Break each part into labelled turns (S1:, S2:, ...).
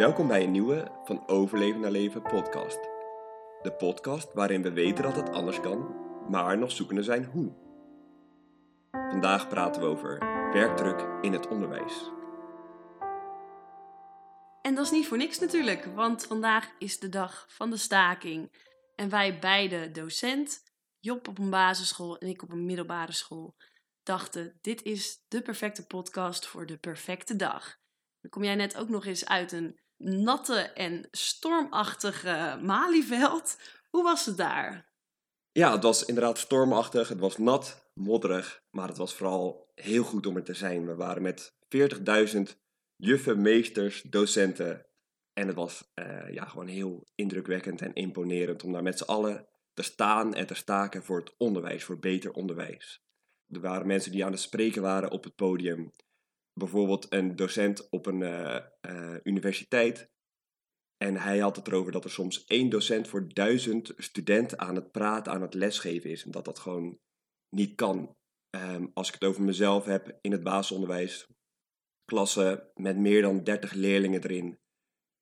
S1: Welkom bij een nieuwe Van Overleven naar Leven podcast. De podcast waarin we weten dat het anders kan, maar nog zoekende zijn hoe. Vandaag praten we over werkdruk in het onderwijs.
S2: En dat is niet voor niks natuurlijk, want vandaag is de dag van de staking. En wij beide docent, Job op een basisschool en ik op een middelbare school, dachten: dit is de perfecte podcast voor de perfecte dag. Dan kom jij net ook nog eens uit een natte en stormachtige Malieveld. Hoe was het daar?
S1: Ja, het was inderdaad stormachtig, het was nat, modderig, maar het was vooral heel goed om er te zijn. We waren met 40.000 juffen, meesters, docenten. En het was eh, ja, gewoon heel indrukwekkend en imponerend om daar met z'n allen te staan en te staken voor het onderwijs, voor beter onderwijs. Er waren mensen die aan het spreken waren op het podium. Bijvoorbeeld een docent op een uh, uh, universiteit. En hij had het erover dat er soms één docent voor duizend studenten aan het praten, aan het lesgeven is. En dat dat gewoon niet kan. Um, als ik het over mezelf heb in het basisonderwijs, klassen met meer dan 30 leerlingen erin.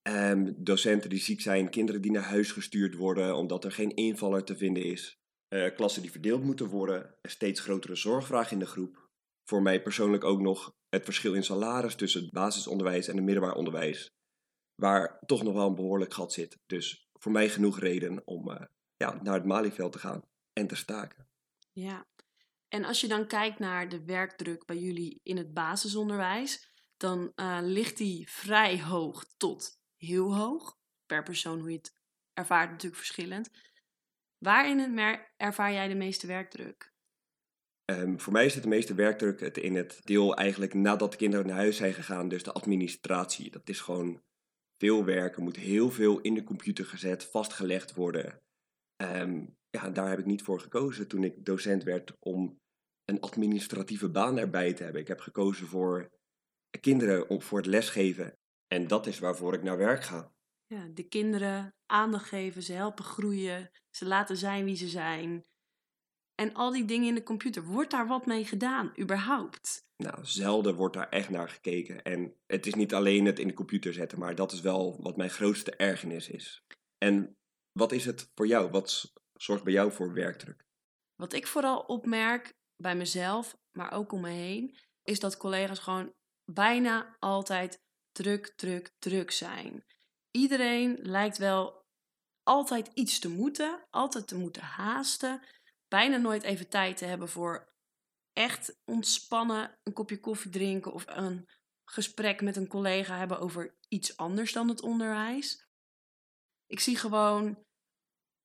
S1: Um, docenten die ziek zijn, kinderen die naar huis gestuurd worden omdat er geen invaller te vinden is. Uh, klassen die verdeeld moeten worden, een steeds grotere zorgvraag in de groep. Voor mij persoonlijk ook nog het verschil in salaris tussen het basisonderwijs en het middelbaar onderwijs. Waar toch nog wel een behoorlijk gat zit. Dus voor mij genoeg reden om uh, ja, naar het Malieveld te gaan en te staken.
S2: Ja, en als je dan kijkt naar de werkdruk bij jullie in het basisonderwijs, dan uh, ligt die vrij hoog tot heel hoog. Per persoon hoe je het ervaart natuurlijk verschillend. Waarin ervaar jij de meeste werkdruk?
S1: Um, voor mij het de meeste werkdruk het in het deel eigenlijk nadat de kinderen naar huis zijn gegaan, dus de administratie. Dat is gewoon veel werk, er moet heel veel in de computer gezet, vastgelegd worden. Um, ja, daar heb ik niet voor gekozen toen ik docent werd om een administratieve baan erbij te hebben. Ik heb gekozen voor kinderen om, voor het lesgeven en dat is waarvoor ik naar werk ga.
S2: Ja, de kinderen aandacht geven, ze helpen groeien, ze laten zijn wie ze zijn. En al die dingen in de computer, wordt daar wat mee gedaan, überhaupt?
S1: Nou, zelden wordt daar echt naar gekeken. En het is niet alleen het in de computer zetten, maar dat is wel wat mijn grootste ergernis is. En wat is het voor jou? Wat zorgt bij jou voor werkdruk?
S2: Wat ik vooral opmerk bij mezelf, maar ook om me heen, is dat collega's gewoon bijna altijd druk, druk, druk zijn. Iedereen lijkt wel altijd iets te moeten, altijd te moeten haasten, bijna nooit even tijd te hebben voor echt ontspannen, een kopje koffie drinken of een gesprek met een collega hebben over iets anders dan het onderwijs. Ik zie gewoon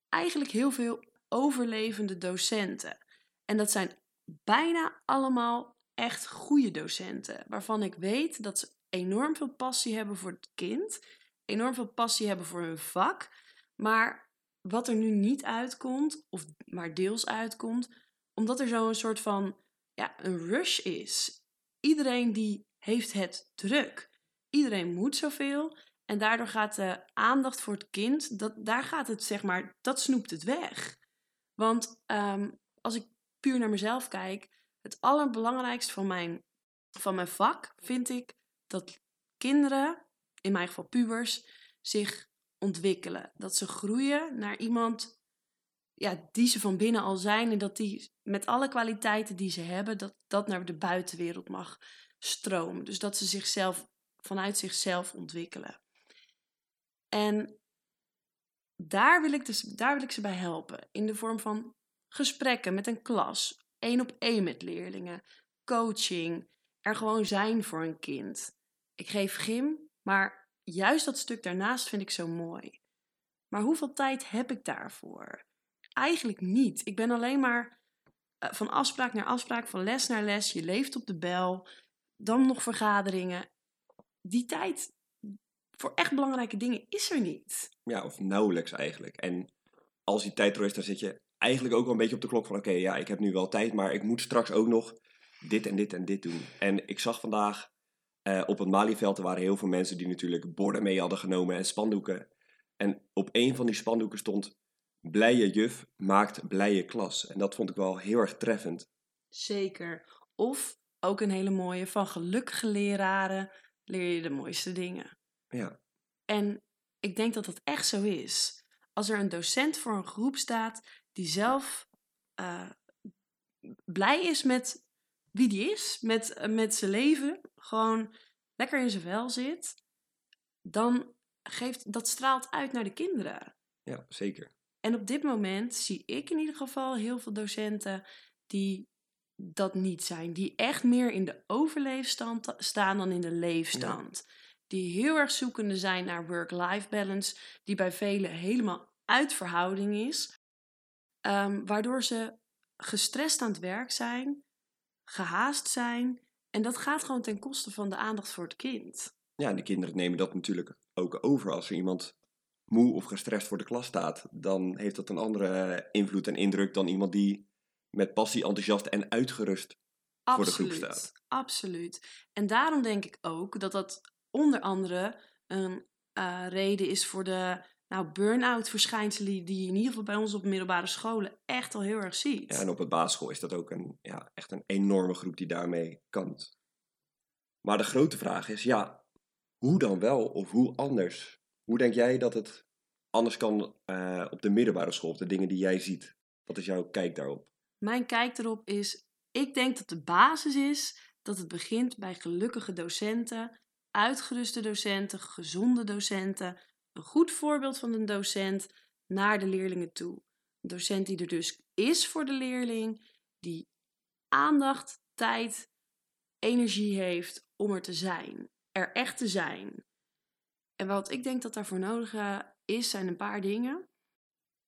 S2: eigenlijk heel veel overlevende docenten. En dat zijn bijna allemaal echt goede docenten, waarvan ik weet dat ze enorm veel passie hebben voor het kind, enorm veel passie hebben voor hun vak, maar wat er nu niet uitkomt, of maar deels uitkomt, omdat er zo'n soort van ja, een rush is. Iedereen die heeft het druk. Iedereen moet zoveel. En daardoor gaat de aandacht voor het kind, dat, daar gaat het zeg maar, dat snoept het weg. Want um, als ik puur naar mezelf kijk, het allerbelangrijkste van mijn, van mijn vak vind ik dat kinderen, in mijn geval pubers, zich ontwikkelen. Dat ze groeien naar iemand ja, die ze van binnen al zijn en dat die met alle kwaliteiten die ze hebben, dat dat naar de buitenwereld mag stromen. Dus dat ze zichzelf vanuit zichzelf ontwikkelen. En daar wil ik, dus, daar wil ik ze bij helpen. In de vorm van gesprekken met een klas, één op één met leerlingen, coaching, er gewoon zijn voor een kind. Ik geef gym, maar juist dat stuk daarnaast vind ik zo mooi. Maar hoeveel tijd heb ik daarvoor? Eigenlijk niet. Ik ben alleen maar eh, van afspraak naar afspraak, van les naar les. Je leeft op de bel, dan nog vergaderingen. Die tijd voor echt belangrijke dingen is er niet.
S1: Ja, of nauwelijks eigenlijk. En als die tijd er is, dan zit je eigenlijk ook wel een beetje op de klok van... oké, ja, ik heb nu wel tijd, maar ik moet straks ook nog dit en dit en dit doen. En ik zag vandaag uh, op het Malieveld, er waren heel veel mensen die natuurlijk borden mee hadden genomen en spandoeken. En op een van die spandoeken stond: Blije juf maakt blije klas. En dat vond ik wel heel erg treffend.
S2: Zeker. Of ook een hele mooie: van gelukkige leraren leer je de mooiste dingen.
S1: Ja.
S2: En ik denk dat dat echt zo is. Als er een docent voor een groep staat die zelf uh, blij is met wie die is, met, uh, met zijn leven, gewoon lekker in zijn vel zit, dan geeft dat straalt uit naar de kinderen.
S1: Ja, zeker.
S2: En op dit moment zie ik in ieder geval heel veel docenten die dat niet zijn. Die echt meer in de overleefstand staan dan in de leefstand. Die heel erg zoekende zijn naar work-life balance, die bij velen helemaal uit verhouding is. Um, waardoor ze gestrest aan het werk zijn, gehaast zijn. En dat gaat gewoon ten koste van de aandacht voor het kind.
S1: Ja, en de kinderen nemen dat natuurlijk ook over. Als er iemand moe of gestrest voor de klas staat, dan heeft dat een andere invloed en indruk dan iemand die met passie, enthousiast en uitgerust voor de groep staat.
S2: Absoluut. En daarom denk ik ook dat dat onder andere een uh, reden is voor de nou, burn-out verschijnselen die je in ieder geval bij ons op middelbare scholen echt al heel erg ziet.
S1: Ja, en op het basisschool is dat ook een, ja, echt een enorme groep die daarmee kampt. Maar de grote vraag is, ja, hoe dan wel of hoe anders? Hoe denk jij dat het anders kan uh, op de middelbare school, op de dingen die jij ziet? Wat is jouw kijk daarop?
S2: Mijn kijk erop is, ik denk dat de basis is dat het begint bij gelukkige docenten, uitgeruste docenten, gezonde docenten, een goed voorbeeld van een docent naar de leerlingen toe. Een docent die er dus is voor de leerling, die aandacht, tijd, energie heeft om er te zijn, er echt te zijn. En wat ik denk dat daarvoor nodig eh, is, zijn een paar dingen.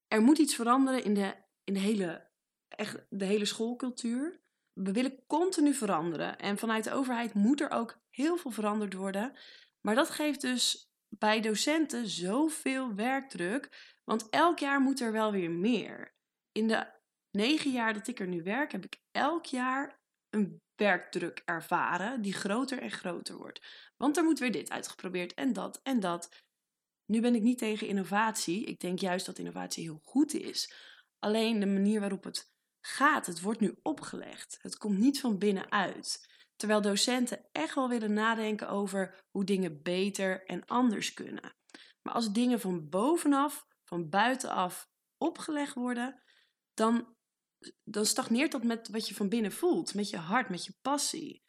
S2: Er moet iets veranderen in de, in de hele echt de hele schoolcultuur. We willen continu veranderen. En vanuit de overheid moet er ook heel veel veranderd worden. Maar dat geeft dus bij docenten zoveel werkdruk. Want elk jaar moet er wel weer meer. In de negen jaar dat ik er nu werk, heb ik elk jaar een werkdruk ervaren die groter en groter wordt. Want er moet weer dit uitgeprobeerd en dat en dat. Nu ben ik niet tegen innovatie. Ik denk juist dat innovatie heel goed is. Alleen de manier waarop het gaat. Het wordt nu opgelegd. Het komt niet van binnenuit. Terwijl docenten echt wel willen nadenken over hoe dingen beter en anders kunnen. Maar als dingen van bovenaf, van buitenaf opgelegd worden, dan, dan stagneert dat met wat je van binnen voelt, met je hart, met je passie.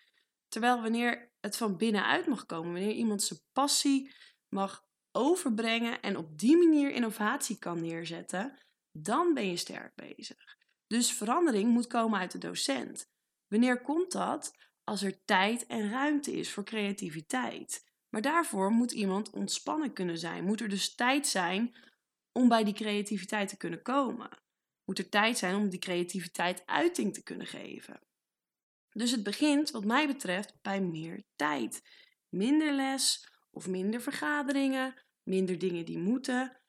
S2: Terwijl wanneer het van binnenuit mag komen, wanneer iemand zijn passie mag overbrengen en op die manier innovatie kan neerzetten, dan ben je sterk bezig. Dus verandering moet komen uit de docent. Wanneer komt dat? Als er tijd en ruimte is voor creativiteit. Maar daarvoor moet iemand ontspannen kunnen zijn. Moet er dus tijd zijn om bij die creativiteit te kunnen komen. Moet er tijd zijn om die creativiteit uiting te kunnen geven. Dus het begint, wat mij betreft, bij meer tijd. Minder les of minder vergaderingen, minder dingen die moeten.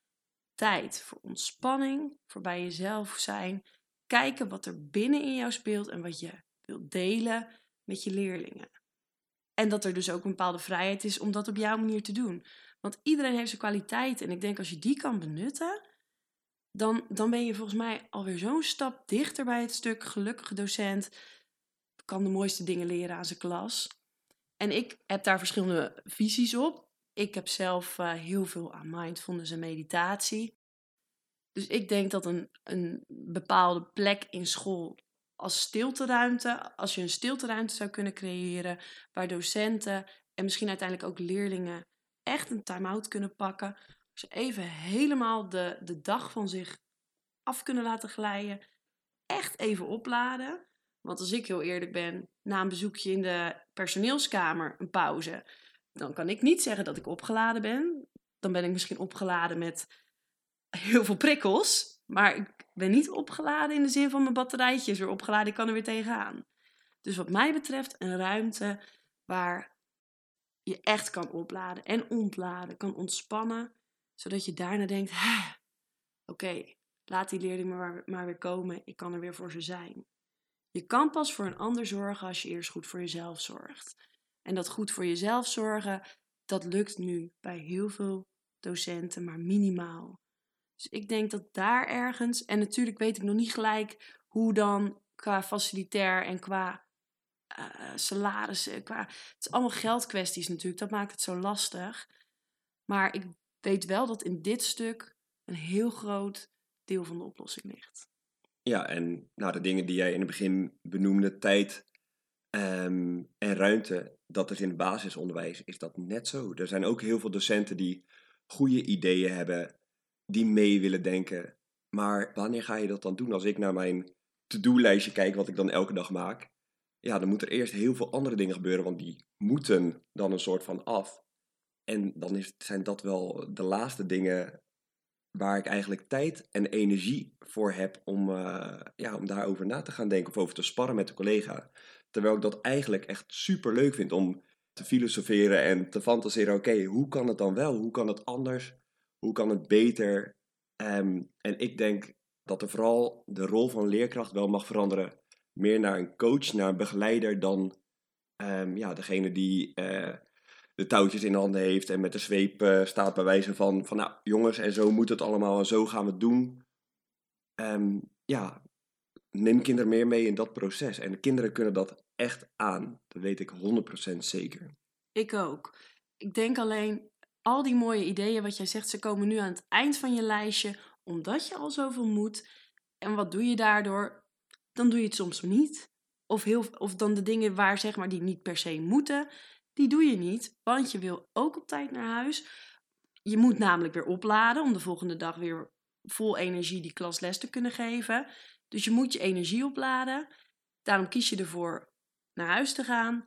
S2: Tijd voor ontspanning, voor bij jezelf zijn kijken wat er binnen in jou speelt en wat je wilt delen met je leerlingen. En dat er dus ook een bepaalde vrijheid is om dat op jouw manier te doen. Want iedereen heeft zijn kwaliteit. En ik denk als je die kan benutten, dan, dan ben je volgens mij alweer zo'n stap dichter bij het stuk gelukkige docent. Kan de mooiste dingen leren aan zijn klas. En ik heb daar verschillende visies op. Ik heb zelf uh, heel veel aan mindfulness en meditatie. Dus ik denk dat een, een bepaalde plek in school als stilteruimte, als je een stilteruimte zou kunnen creëren, waar docenten en misschien uiteindelijk ook leerlingen echt een time-out kunnen pakken. Ze even helemaal de, de dag van zich af kunnen laten glijden. Echt even opladen. Want als ik heel eerlijk ben, na een bezoekje in de personeelskamer, een pauze, dan kan ik niet zeggen dat ik opgeladen ben. Dan ben ik misschien opgeladen met heel veel prikkels. Maar ik ben niet opgeladen in de zin van mijn batterijtje is weer opgeladen, ik kan er weer tegenaan. Dus wat mij betreft een ruimte waar je echt kan opladen en ontladen, kan ontspannen, zodat je daarna denkt, oké, laat die leerling maar, maar weer komen, ik kan er weer voor ze zijn. Je kan pas voor een ander zorgen als je eerst goed voor jezelf zorgt. En dat goed voor jezelf zorgen, dat lukt nu bij heel veel docenten, maar minimaal. Dus ik denk dat daar ergens, en natuurlijk weet ik nog niet gelijk hoe dan qua facilitair en qua uh, salaris, qua, het is allemaal geldkwesties natuurlijk, dat maakt het zo lastig. Maar ik weet wel dat in dit stuk een heel groot deel van de oplossing ligt.
S1: Ja, en nou, de dingen die jij in het begin benoemde, tijd ehm, en ruimte, dat is in het basisonderwijs, is dat net zo. Er zijn ook heel veel docenten die goede ideeën hebben, die mee willen denken. Maar wanneer ga je dat dan doen? Als ik naar mijn to-do-lijstje kijk, wat ik dan elke dag maak, ja, dan moet er eerst heel veel andere dingen gebeuren, want die moeten dan een soort van af. En dan is, zijn dat wel de laatste dingen waar ik eigenlijk tijd en energie voor heb om, uh, ja, om daarover na te gaan denken of over te sparren met de collega. Terwijl ik dat eigenlijk echt super leuk vind om te filosoferen en te fantaseren. Oké, hoe kan het dan wel? Hoe kan het anders? Hoe kan het beter? Um, en ik denk dat er vooral de rol van leerkracht wel mag veranderen. Meer naar een coach, naar een begeleider dan um, ja, degene die uh, de touwtjes in handen heeft en met de zweep uh, staat bij wijze van, van nou jongens en zo moet het allemaal en zo gaan we het doen. Um, ja, neem kinderen meer mee in dat proces. En de kinderen kunnen dat echt aan. Dat weet ik 100% zeker.
S2: Ik ook. Ik denk alleen, al die mooie ideeën wat jij zegt, ze komen nu aan het eind van je lijstje, omdat je al zoveel moet. En wat doe je daardoor? Dan doe je het soms niet. Of, heel, of dan de dingen waar, zeg maar, die niet per se moeten, die doe je niet, want je wil ook op tijd naar huis. Je moet namelijk weer opladen om de volgende dag weer vol energie die klas les te kunnen geven. Dus je moet je energie opladen. Daarom kies je ervoor naar huis te gaan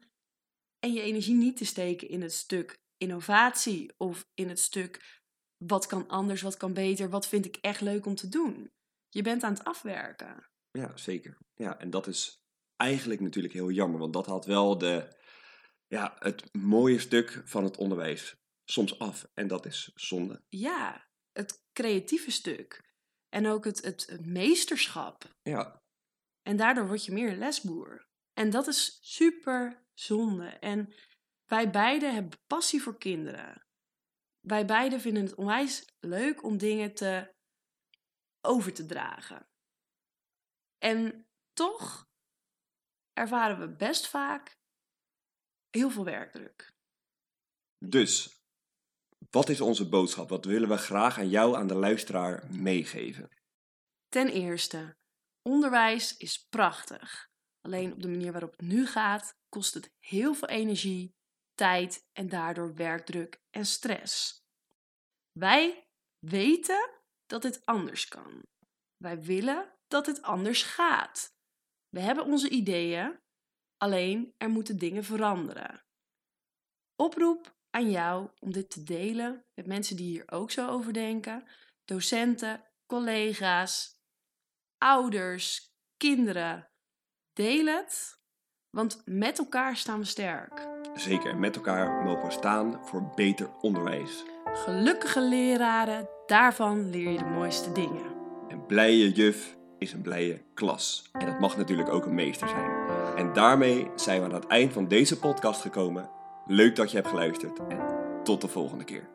S2: en je energie niet te steken in het stuk innovatie of in het stuk wat kan anders, wat kan beter, wat vind ik echt leuk om te doen. Je bent aan het afwerken.
S1: Ja, zeker. Ja, en dat is eigenlijk natuurlijk heel jammer, want dat had wel de, ja, het mooie stuk van het onderwijs soms af. En dat is zonde.
S2: Ja, het creatieve stuk. En ook het, het meesterschap.
S1: Ja.
S2: En daardoor word je meer lesboer. En dat is super zonde. En wij beiden hebben passie voor kinderen. Wij beiden vinden het onwijs leuk om dingen te over te dragen. En toch ervaren we best vaak heel veel werkdruk.
S1: Dus, wat is onze boodschap? Wat willen we graag aan jou, aan de luisteraar, meegeven?
S2: Ten eerste, onderwijs is prachtig. Alleen op de manier waarop het nu gaat, kost het heel veel energie, tijd en daardoor werkdruk en stress. Wij weten dat het anders kan. Wij willen dat het anders gaat. We hebben onze ideeën, alleen er moeten dingen veranderen. Oproep aan jou om dit te delen met mensen die hier ook zo over denken: docenten, collega's, ouders, kinderen. Deel het, want met elkaar staan we sterk.
S1: Zeker, met elkaar mogen we staan voor beter onderwijs.
S2: Gelukkige leraren, daarvan leer je de mooiste dingen.
S1: Een blije juf is een blije klas. En dat mag natuurlijk ook een meester zijn. En daarmee zijn we aan het eind van deze podcast gekomen. Leuk dat je hebt geluisterd en tot de volgende keer.